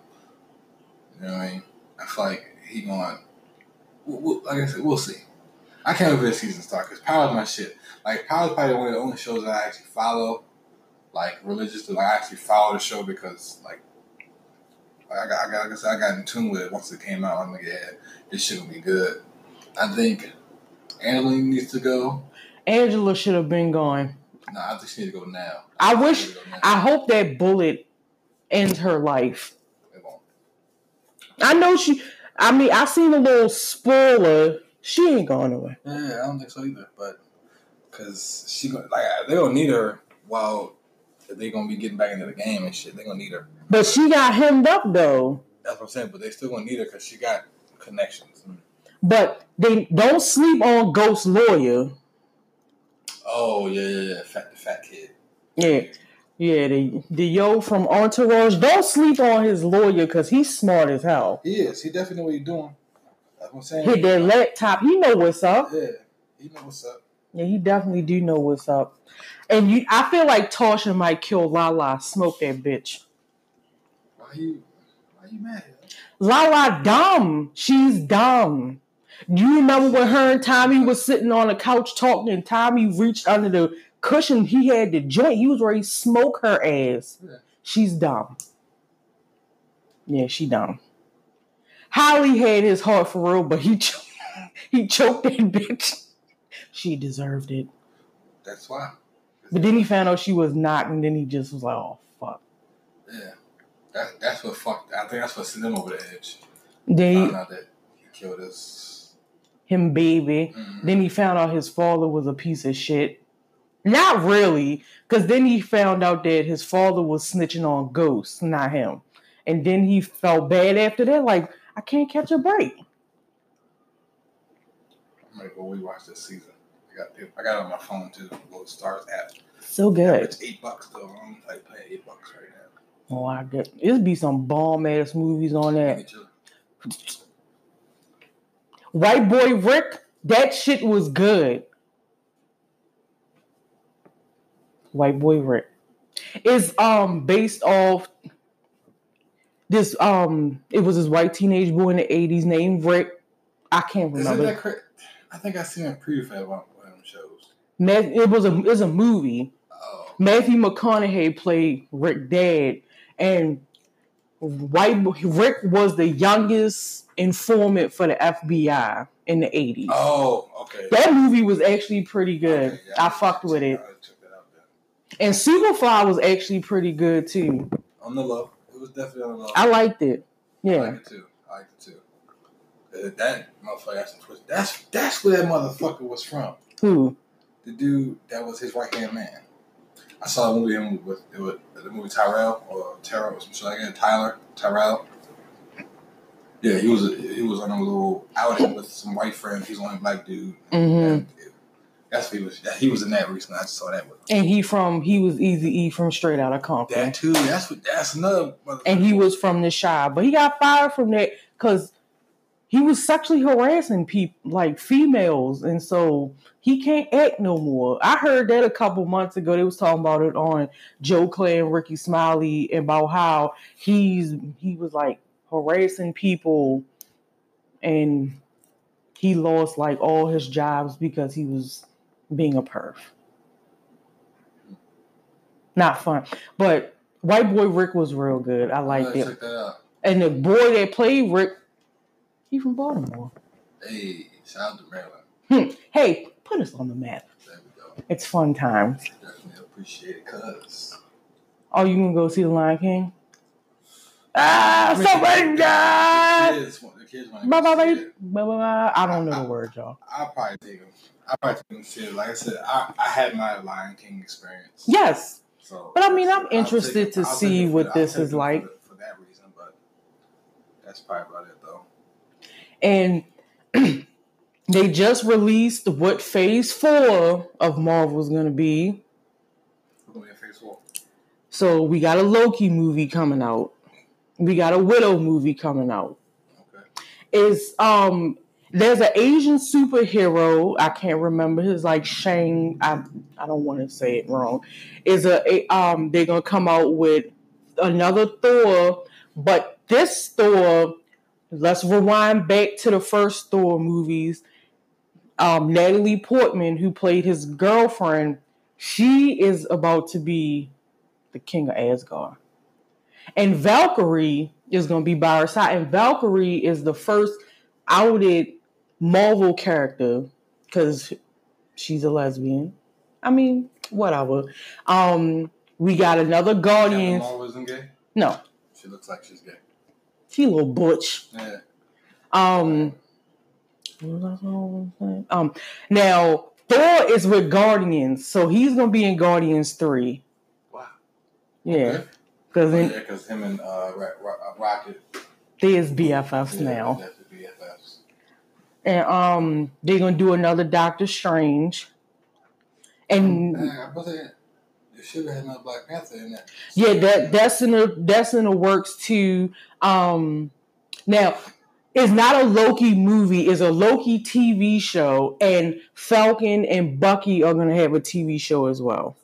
You know what I mean? I feel like he going. We'll, we'll, like I said, we'll see. I can't wait for the season to start because Power's my shit. Like Power's probably one of the only shows that I actually follow, like religiously. Like I actually followed the show because like. I got, I got, like I said, I got in tune with it once it came out. I'm like, yeah, this shit will be good. I think Angeline needs to go. Angela should have been gone. No, I think she needs to go now. I she wish- go now. I hope that bullet ends her life. It won't. I know she. I mean, I seen a little spoiler. She ain't going away. Yeah, I don't think so either. But because she like they don't need her while they gonna be getting back into the game and shit. They're gonna need her. But she got hemmed up though. That's what I'm saying. But they still gonna need her because she got connections. But they don't sleep on Ghost Lawyer. Oh yeah, yeah, yeah. Fat the fat kid. Yeah. Yeah, the the yo from Entourage. Don't sleep on his lawyer because he's smart as hell. He is. He definitely know what he's doing. That's what I'm saying. Hit that laptop. He know what's up. Yeah, he know what's up. Yeah, he definitely do know what's up. And you, I feel like Tasha might kill Lala. Smoke that bitch. Why you? Why you mad? Lala dumb. She's dumb. Do you remember when her and Tommy was sitting on the couch talking and Tommy reached under the cushion? He had the joint. He was ready to smoke her ass. Yeah. She's dumb. Yeah, she dumb. Holly had his heart for real, but he cho- he choked that bitch. She deserved it. That's why. But then he found out she was not, and then he just was like, "Oh fuck." Yeah. That, that's what fucked. I think that's what sent him over the edge. Then Found he, out that he killed his. him baby. Mhm. Then he found out his father was a piece of shit. Not really, because then he found out that his father was snitching on ghosts, not him. And then he felt bad after that, like, I can't catch a break. I'm gonna go rewatch this season. I got it- I got it on my phone too. Go to Starz app. So good. It's eight bucks though. I'm like paying eight bucks right now. Oh, I get it'd be some bomb ass movies on that. White Boy Rick, that shit was good. White Boy Rick is um based off this um it was this white teenage boy in the eighties named Rick. I can't Isn't remember. that cra- I think I seen a preview for one of them shows. It was a it's a movie. Oh, Matthew McConaughey played Rick Dad, and White Rick was the youngest informant for the FBI in the eighties. oh, okay. That movie was actually pretty good. Okay, yeah, I fucked with it. I checked that out then. And Superfly was actually pretty good too. On the low, it was definitely on the low. I liked it. I Yeah. it too. I like it too. Uh, That motherfucker got some twist. That's that's where that motherfucker was from. Who? The dude that was his right hand man. I saw a movie him with it was the movie Tyrel or Tyrel or some shit like that. Tyler Tyrel. Yeah, he was he was on a little outing with some white friends. He's the only black dude. hmm And it- that's what he was. He was in that recently. I just saw that with him. And he from he was Easy E from Straight Outta Compton. That too. That's what. That's another. motherfucker. and he was from the Chi, but he got fired from that because he was sexually harassing people like females, and so he can't act no more. I heard that a couple months ago. They was talking about it on Joe Clair and Rickey Smiley about how he's he was like harassing people, and he lost like all his jobs because he was being a perv. Not fun, but White Boy Rick was real good. I liked it. check that out. And the boy that played Rick, He from Baltimore. Hey, shout out to Maryland. Hey, put us on the map. There we go. It's fun times. Definitely appreciate it, cuz. Oh, you gonna go see the Lion King? Ah, somebody died. The kids, want- the kids want to Blah, blah, go see blah, it. blah, blah, blah. I don't know the word, y'all. I'll probably take them. I'll probably take them it. Like I said, I, I had my Lion King experience. Yes, So, But I mean, I'm interested take to I'll see what this is like. For, for that reason, but that's probably about it, though. And they just released what Phase Four of Marvel's gonna be. Phase four. So we got a Loki movie coming out. We got a Widow movie coming out. Okay. Is um there's an Asian superhero, I can't remember his like Shang, I I don't want to say it wrong. Is a, a um they're gonna come out with another Thor, but this Thor, let's rewind back to the first Thor movies. Um Natalie Portman, who played his girlfriend, she is about to be the king of Asgard. And Valkyrie is going to be by her side. And Valkyrie is the first outed Marvel character because she's a lesbian. I mean, whatever. Um, we got another Guardians. Marvel isn't gay? No, She looks like she's gay. She a little butch. Yeah. Um, what was I gonna say? um, now Thor is with Guardians, so he's gonna be in Guardians three. Wow. Yeah, Okay. because Yeah, because him and uh, uh, Rocket. there's BFFs yeah, now. The BFFs. and um they're gonna do another Doctor Strange. And I was saying, they should have had another Black Panther in there. yeah, that that's in the that's in the works too. Um now it's not a Loki movie, it's a Loki TV show, and Falcon and Bucky are gonna have a TV show as well.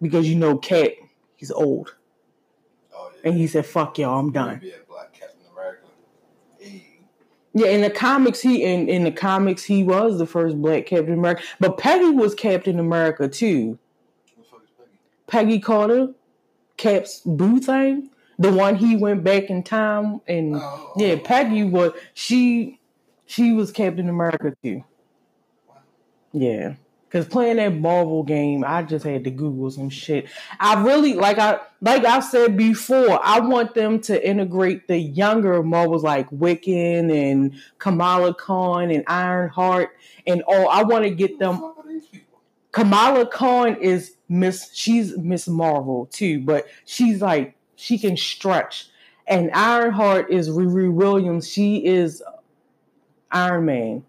Because you know Cat, he's old. Oh, yeah. And he said, fuck y'all, I'm done. Be a Black Captain America. Hey. Yeah, in the comics, he in, in the comics he was the first black Captain America. But Peggy was Captain America too. Who the fuck is Peggy? Carter, Cap's boo thing, the one he went back in time and Oh, yeah, Peggy was she she was Captain America too. Yeah. Cause playing that Marvel game, I just had to Google some shit. I really like I like I said before, I want them to integrate the younger Marvels like Wiccan and Kamala Khan and Ironheart and all. I want to get them fuck are these people? Kamala Khan is Miss. She's Miss Marvel too, but she's like she can stretch. And Ironheart is Riri Williams. She is Iron Man.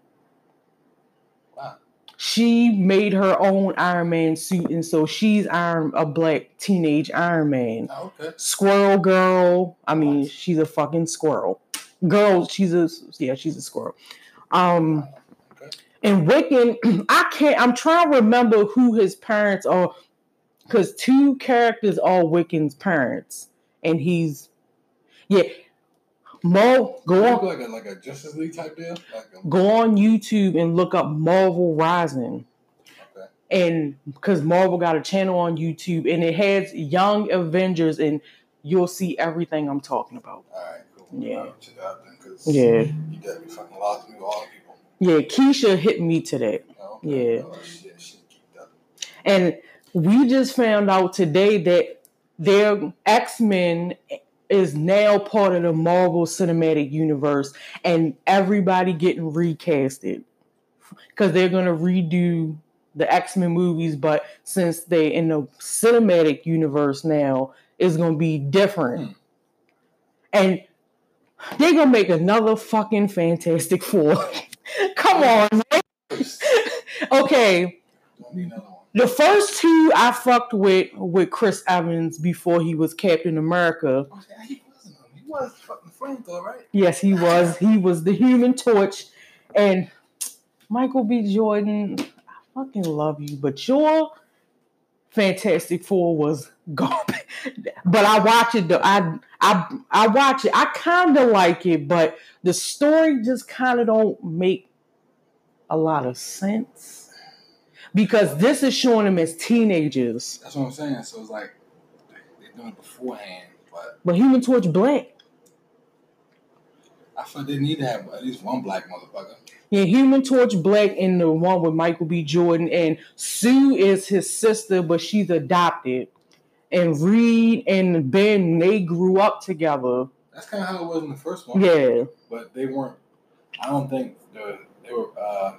Wow. She made her own Iron Man suit, and so she's Iron a black teenage Iron Man. Oh, okay. Squirrel Girl. I mean, she's a fucking squirrel. Girl, she's a yeah, she's a squirrel. Um, and Wiccan, I can't. I'm trying to remember who his parents are, because two characters are Wiccan's parents, and he's yeah. Mo, go on, like a like a Justice League type deal. Like a, go on YouTube and look up Marvel Rising, okay. and because Marvel got a channel on YouTube, and it has Young Avengers, and you'll see everything I'm talking about. All right. Cool. Yeah. I'll check it out then, cause Yeah, you definitely fucking lost me all people. yeah. Keisha hit me today. Oh, okay. Yeah. Oh, shit, shit. And we just found out today that their X Men is now part of the Marvel Cinematic Universe, and everybody getting recasted because they're gonna redo the X Men movies. But since they in the cinematic universe now, it's gonna be different, Hmm. and they're gonna make another fucking Fantastic Four. Come on, okay. Don't need another one. The first two I fucked with with Chris Evans before he was Captain America. Oh, yeah, he wasn't. He was fucking flamethrower, right? Yes, he was. He was the Human Torch, and Michael B. Jordan. I fucking love you, but your Fantastic Four was garbage. But I watch it. Though I I I watch it. I kind of like it, but the story just kind of don't make a lot of sense because this is showing them as teenagers. That's what I'm saying. So it's like they- they're doing it beforehand, but But Human Torch black. I I feel they need to have at least one black motherfucker. Yeah, Human Torch Black in the one with Michael B. Jordan, and Sue is his sister, but she's adopted. And Reed and Ben, they grew up together. That's kind of how it was in the first one. Yeah, but they weren't. I don't think the they were uh,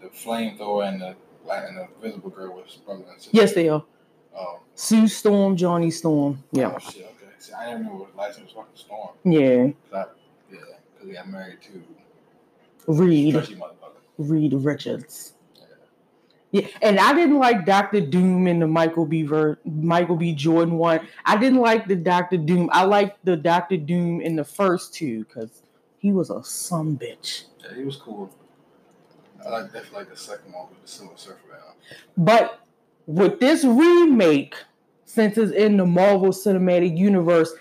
the flamethrower and the black and the visible girl was brother and sister. yes, they are. Oh, Sue Storm, Johnny Storm. Yeah, Oh, shit. Okay. See, I didn't know what license was fucking storm. yeah. I, yeah, because he got married to Reed. Reed Richards. Yeah, and I didn't like Doctor Doom in the Michael B. Ver- Michael B. Jordan one. I didn't like the Doctor Doom. I liked the Doctor Doom in the first two because he was a some bitch. Yeah, he was cool. I like definitely like the second one with the Silver Surfer. But with this remake, since it's in the Marvel Cinematic Universe,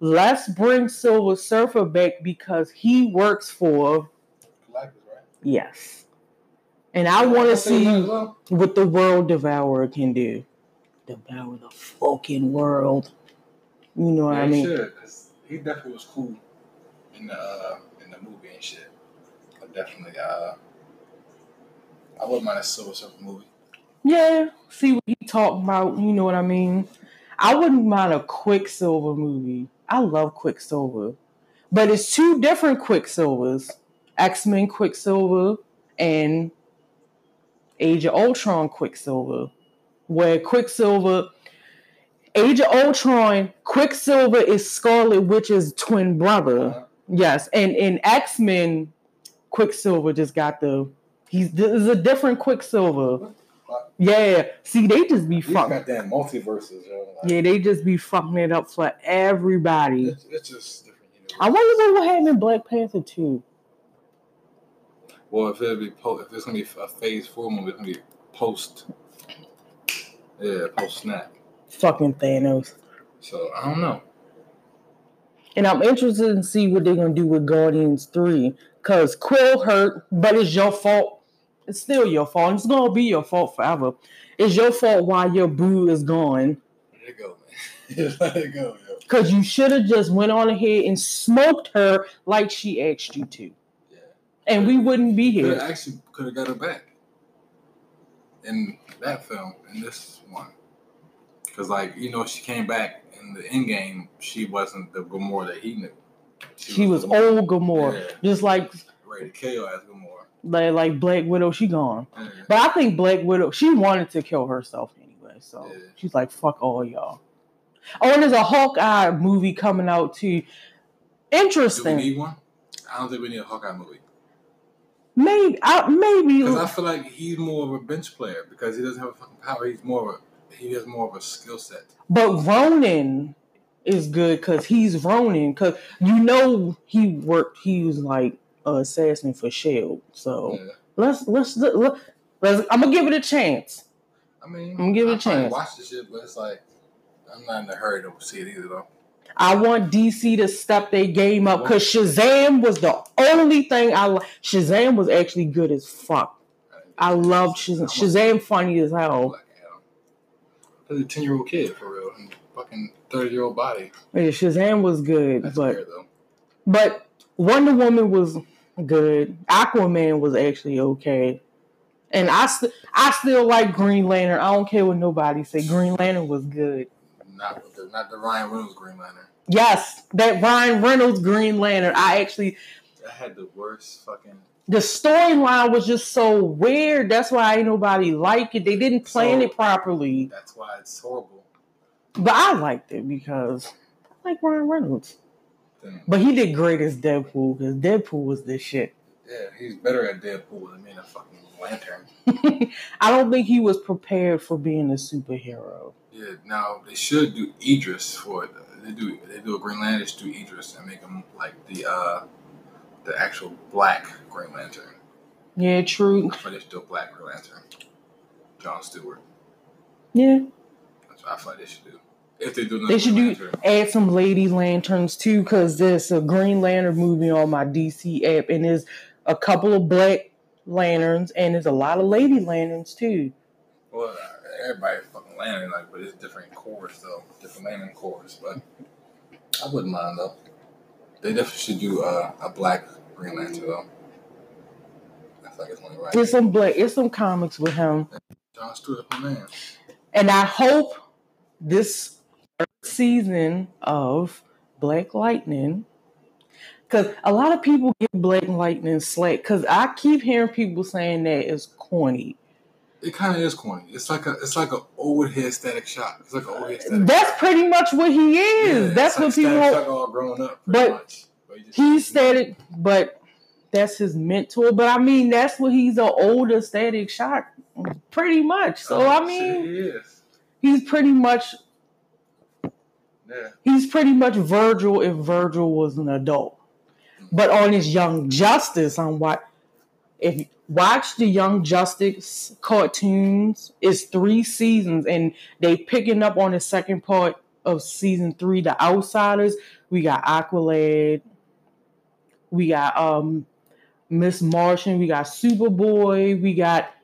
let's bring Silver Surfer back because he works for Galactus, right? yes. And I want to That's the one see well. what the World Devourer can do. Devour the fucking world. You know what Yeah, I mean? should, 'cause he definitely was cool in the uh, in the movie and shit. But definitely, uh, I wouldn't mind a Silver Surfer movie. Yeah. See what he talking about. You know what I mean? I wouldn't mind a Quicksilver movie. I love Quicksilver. But it's two different Quicksilvers. X-Men Quicksilver and Age of Ultron Quicksilver. Where Quicksilver Age of Ultron, Quicksilver is Scarlet Witch's twin brother. Uh, Yes, and in X Men, Quicksilver just got the. He's this is a different Quicksilver. Yeah, see, they just be fucking. goddamn multiverses, yo. Like, Yeah, they just be fucking it up for everybody. It's, it's just different. Know? I wonder what happened in Black Panther too. Well, if it'll be po- if it's gonna be a phase four movie, it's gonna be post. Yeah, post snap. Fucking Thanos. So I don't know. And I'm interested in see what they're gonna do with Guardians Three. Cause Quill hurt, but it's your fault. It's still your fault. It's gonna be your fault forever. It's your fault why your boo is gone. Let it go, man. Let it go, yo. Cause you should have just went on ahead and smoked her like she asked you to, Yeah. and we wouldn't be here. have actually could have got her back in that film in this one, because like you know she came back in the end game. She wasn't the Gamora that he knew. She was Gamora old Gamora, Yeah. just like ready to kill as Gamora. like, like Black Widow. She gone, Yeah. but I think Black Widow. She wanted to kill herself anyway, so Yeah. she's like, "Fuck all y'all." Oh, and there's a Hawkeye movie coming out too. Interesting. Do we need one? I don't think we need a Hawkeye movie Maybe, I, maybe. because I feel like he's more of a bench player because he doesn't have a fucking power. He's more of a he has more of a skill set. But Ronin is good because he's Ronin. Because you know he worked. He was like a assassin for Shield. So Yeah. let's let's let, let's. I'm gonna give it a chance. I mean, I'm gonna give it a I probably chance. Watch the shit, but it's like I'm not in a hurry to see it either though. I want DC to step their game up because Shazam was the only thing I. li- Shazam was actually good as fuck. I loved Shazam. Shazam funny as hell. He's a ten year old kid for real, and fucking thirty year old body. Yeah, Shazam was good, That's but weird. But Wonder Woman was good. Aquaman was actually okay. And I, st- I still like Green Lantern. I don't care what nobody say. Green Lantern was good. Not the, not the Ryan Reynolds Green Lantern. Yes, that Ryan Reynolds Green Lantern. I actually That had the worst fucking. the storyline was just so weird. That's why ain't nobody like it. They didn't plan So- it properly. That's why it's horrible. But I liked it because I like Ryan Reynolds. But he did great as Deadpool because Deadpool was this shit. yeah, he's better at Deadpool than being a fucking lantern. I don't think he was prepared for being a superhero. Yeah, now they should do Idris for it. They do they do a Green Lantern, do Idris and make him like the uh the actual black Green Lantern. Yeah, true. But they still black Green Lantern. John Stewart. Yeah. That's what I feel like they should do. If they do another They should do Lantern. add some lady lanterns too, because there's a Green Lantern movie on my DC app, and there's a couple of black lanterns, and there's a lot of lady lanterns too. Well, everybody fucking lantern like, but it's different cores though, different lantern cores. But I wouldn't mind though. They definitely should do uh, a black Green Lantern though. Feel like it's only right. It's some black. It's some comics with him, John Stewart, my man. and I hope this season of Black Lightning, because a lot of people get Black Lightning slack. Because I keep hearing people saying that it's corny. It kind of is corny. It's like a it's like an old head static shock. It's like an old head static. That's pretty much what he is. Yeah, that's it's like what people. Static Shock all grown up. But much. But he He's static, but that's his mentor. But I mean, that's what he's an older static shock, pretty much. So Oh, I mean, he is. he's pretty much Yeah. he's pretty much Virgil if Virgil was an adult. But on his Young Justice, on what if watch the Young Justice cartoons, it's three seasons and they picking up on the second part of season three, The Outsiders. We got Aqualad, we got um Miss Martian, we got Superboy, we got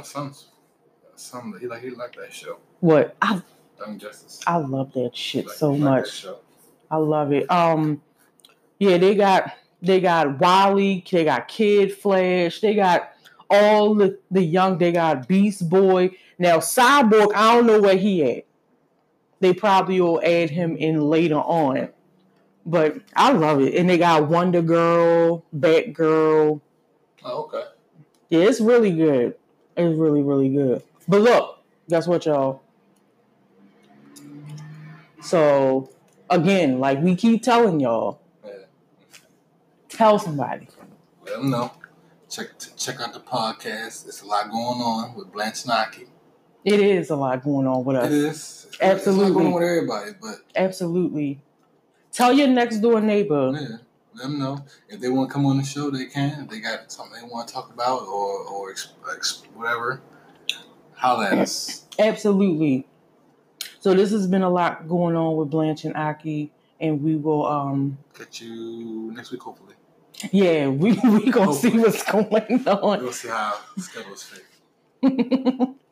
That's my son's son. He like he like that show. What I Young Justice. I love that shit Like- so like much. I love it. Um, yeah, they got they got Wally, they got Kid Flash, they got all the the young. They got Beast Boy. Now Cyborg, I don't know where he at. They probably will add him in later on, but I love it. And they got Wonder Girl, Batgirl. Oh, okay. Yeah, it's really good. It's really really good. But look, guess what, y'all? So again, like we keep telling y'all, Yeah. tell somebody. Let them know. Check check out the podcast. It's a lot going on with Blanche Naki. It is a lot going on with us. is. It's, It's a Absolutely. lot going on with everybody, but Absolutely. Tell your next door neighbor. yeah, let them know if they want to come on the show. They can. If they got something they want to talk about or or whatever. Holla at us. Absolutely. So this has been a lot going on with Blanche and Aki, and we will um Catch you next week, hopefully. yeah, we we gonna see what's going on. We'll see how schedules fit.